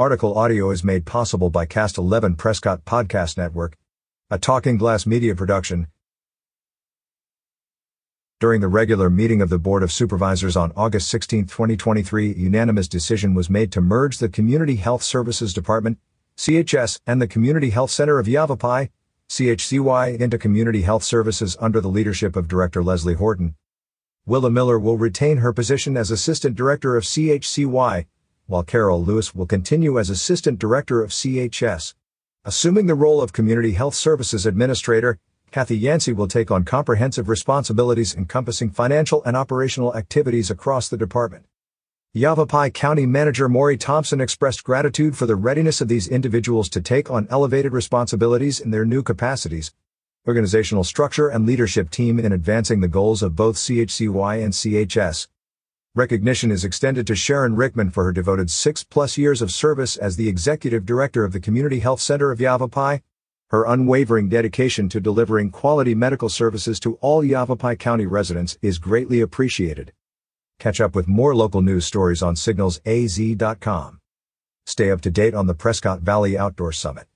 Article audio is made possible by Cast 11 Prescott Podcast Network, a Talking Glass media production. During the regular meeting of the Board of Supervisors on August 16, 2023, a unanimous decision was made to merge the Community Health Services Department, CHS, and the Community Health Center of Yavapai, CHCY, into Community Health Services under the leadership of Director Leslie Horton. Willa Miller will retain her position as Assistant Director of CHCY, while Carol Lewis will continue as Assistant Director of CHS. Assuming the role of Community Health Services Administrator, Kathy Yancy will take on comprehensive responsibilities encompassing financial and operational activities across the department. Yavapai County Manager Maury Thompson expressed gratitude for the readiness of these individuals to take on elevated responsibilities in their new capacities, organizational structure and leadership team in advancing the goals of both CHCY and CHS. Recognition is extended to Sharon Rickman for her devoted six plus years of service as the Executive Director of the Community Health Center of Yavapai. Her unwavering dedication to delivering quality medical services to all Yavapai County residents is greatly appreciated. Catch up with more local news stories on signalsaz.com. Stay up to date on the Prescott Valley Outdoor Summit.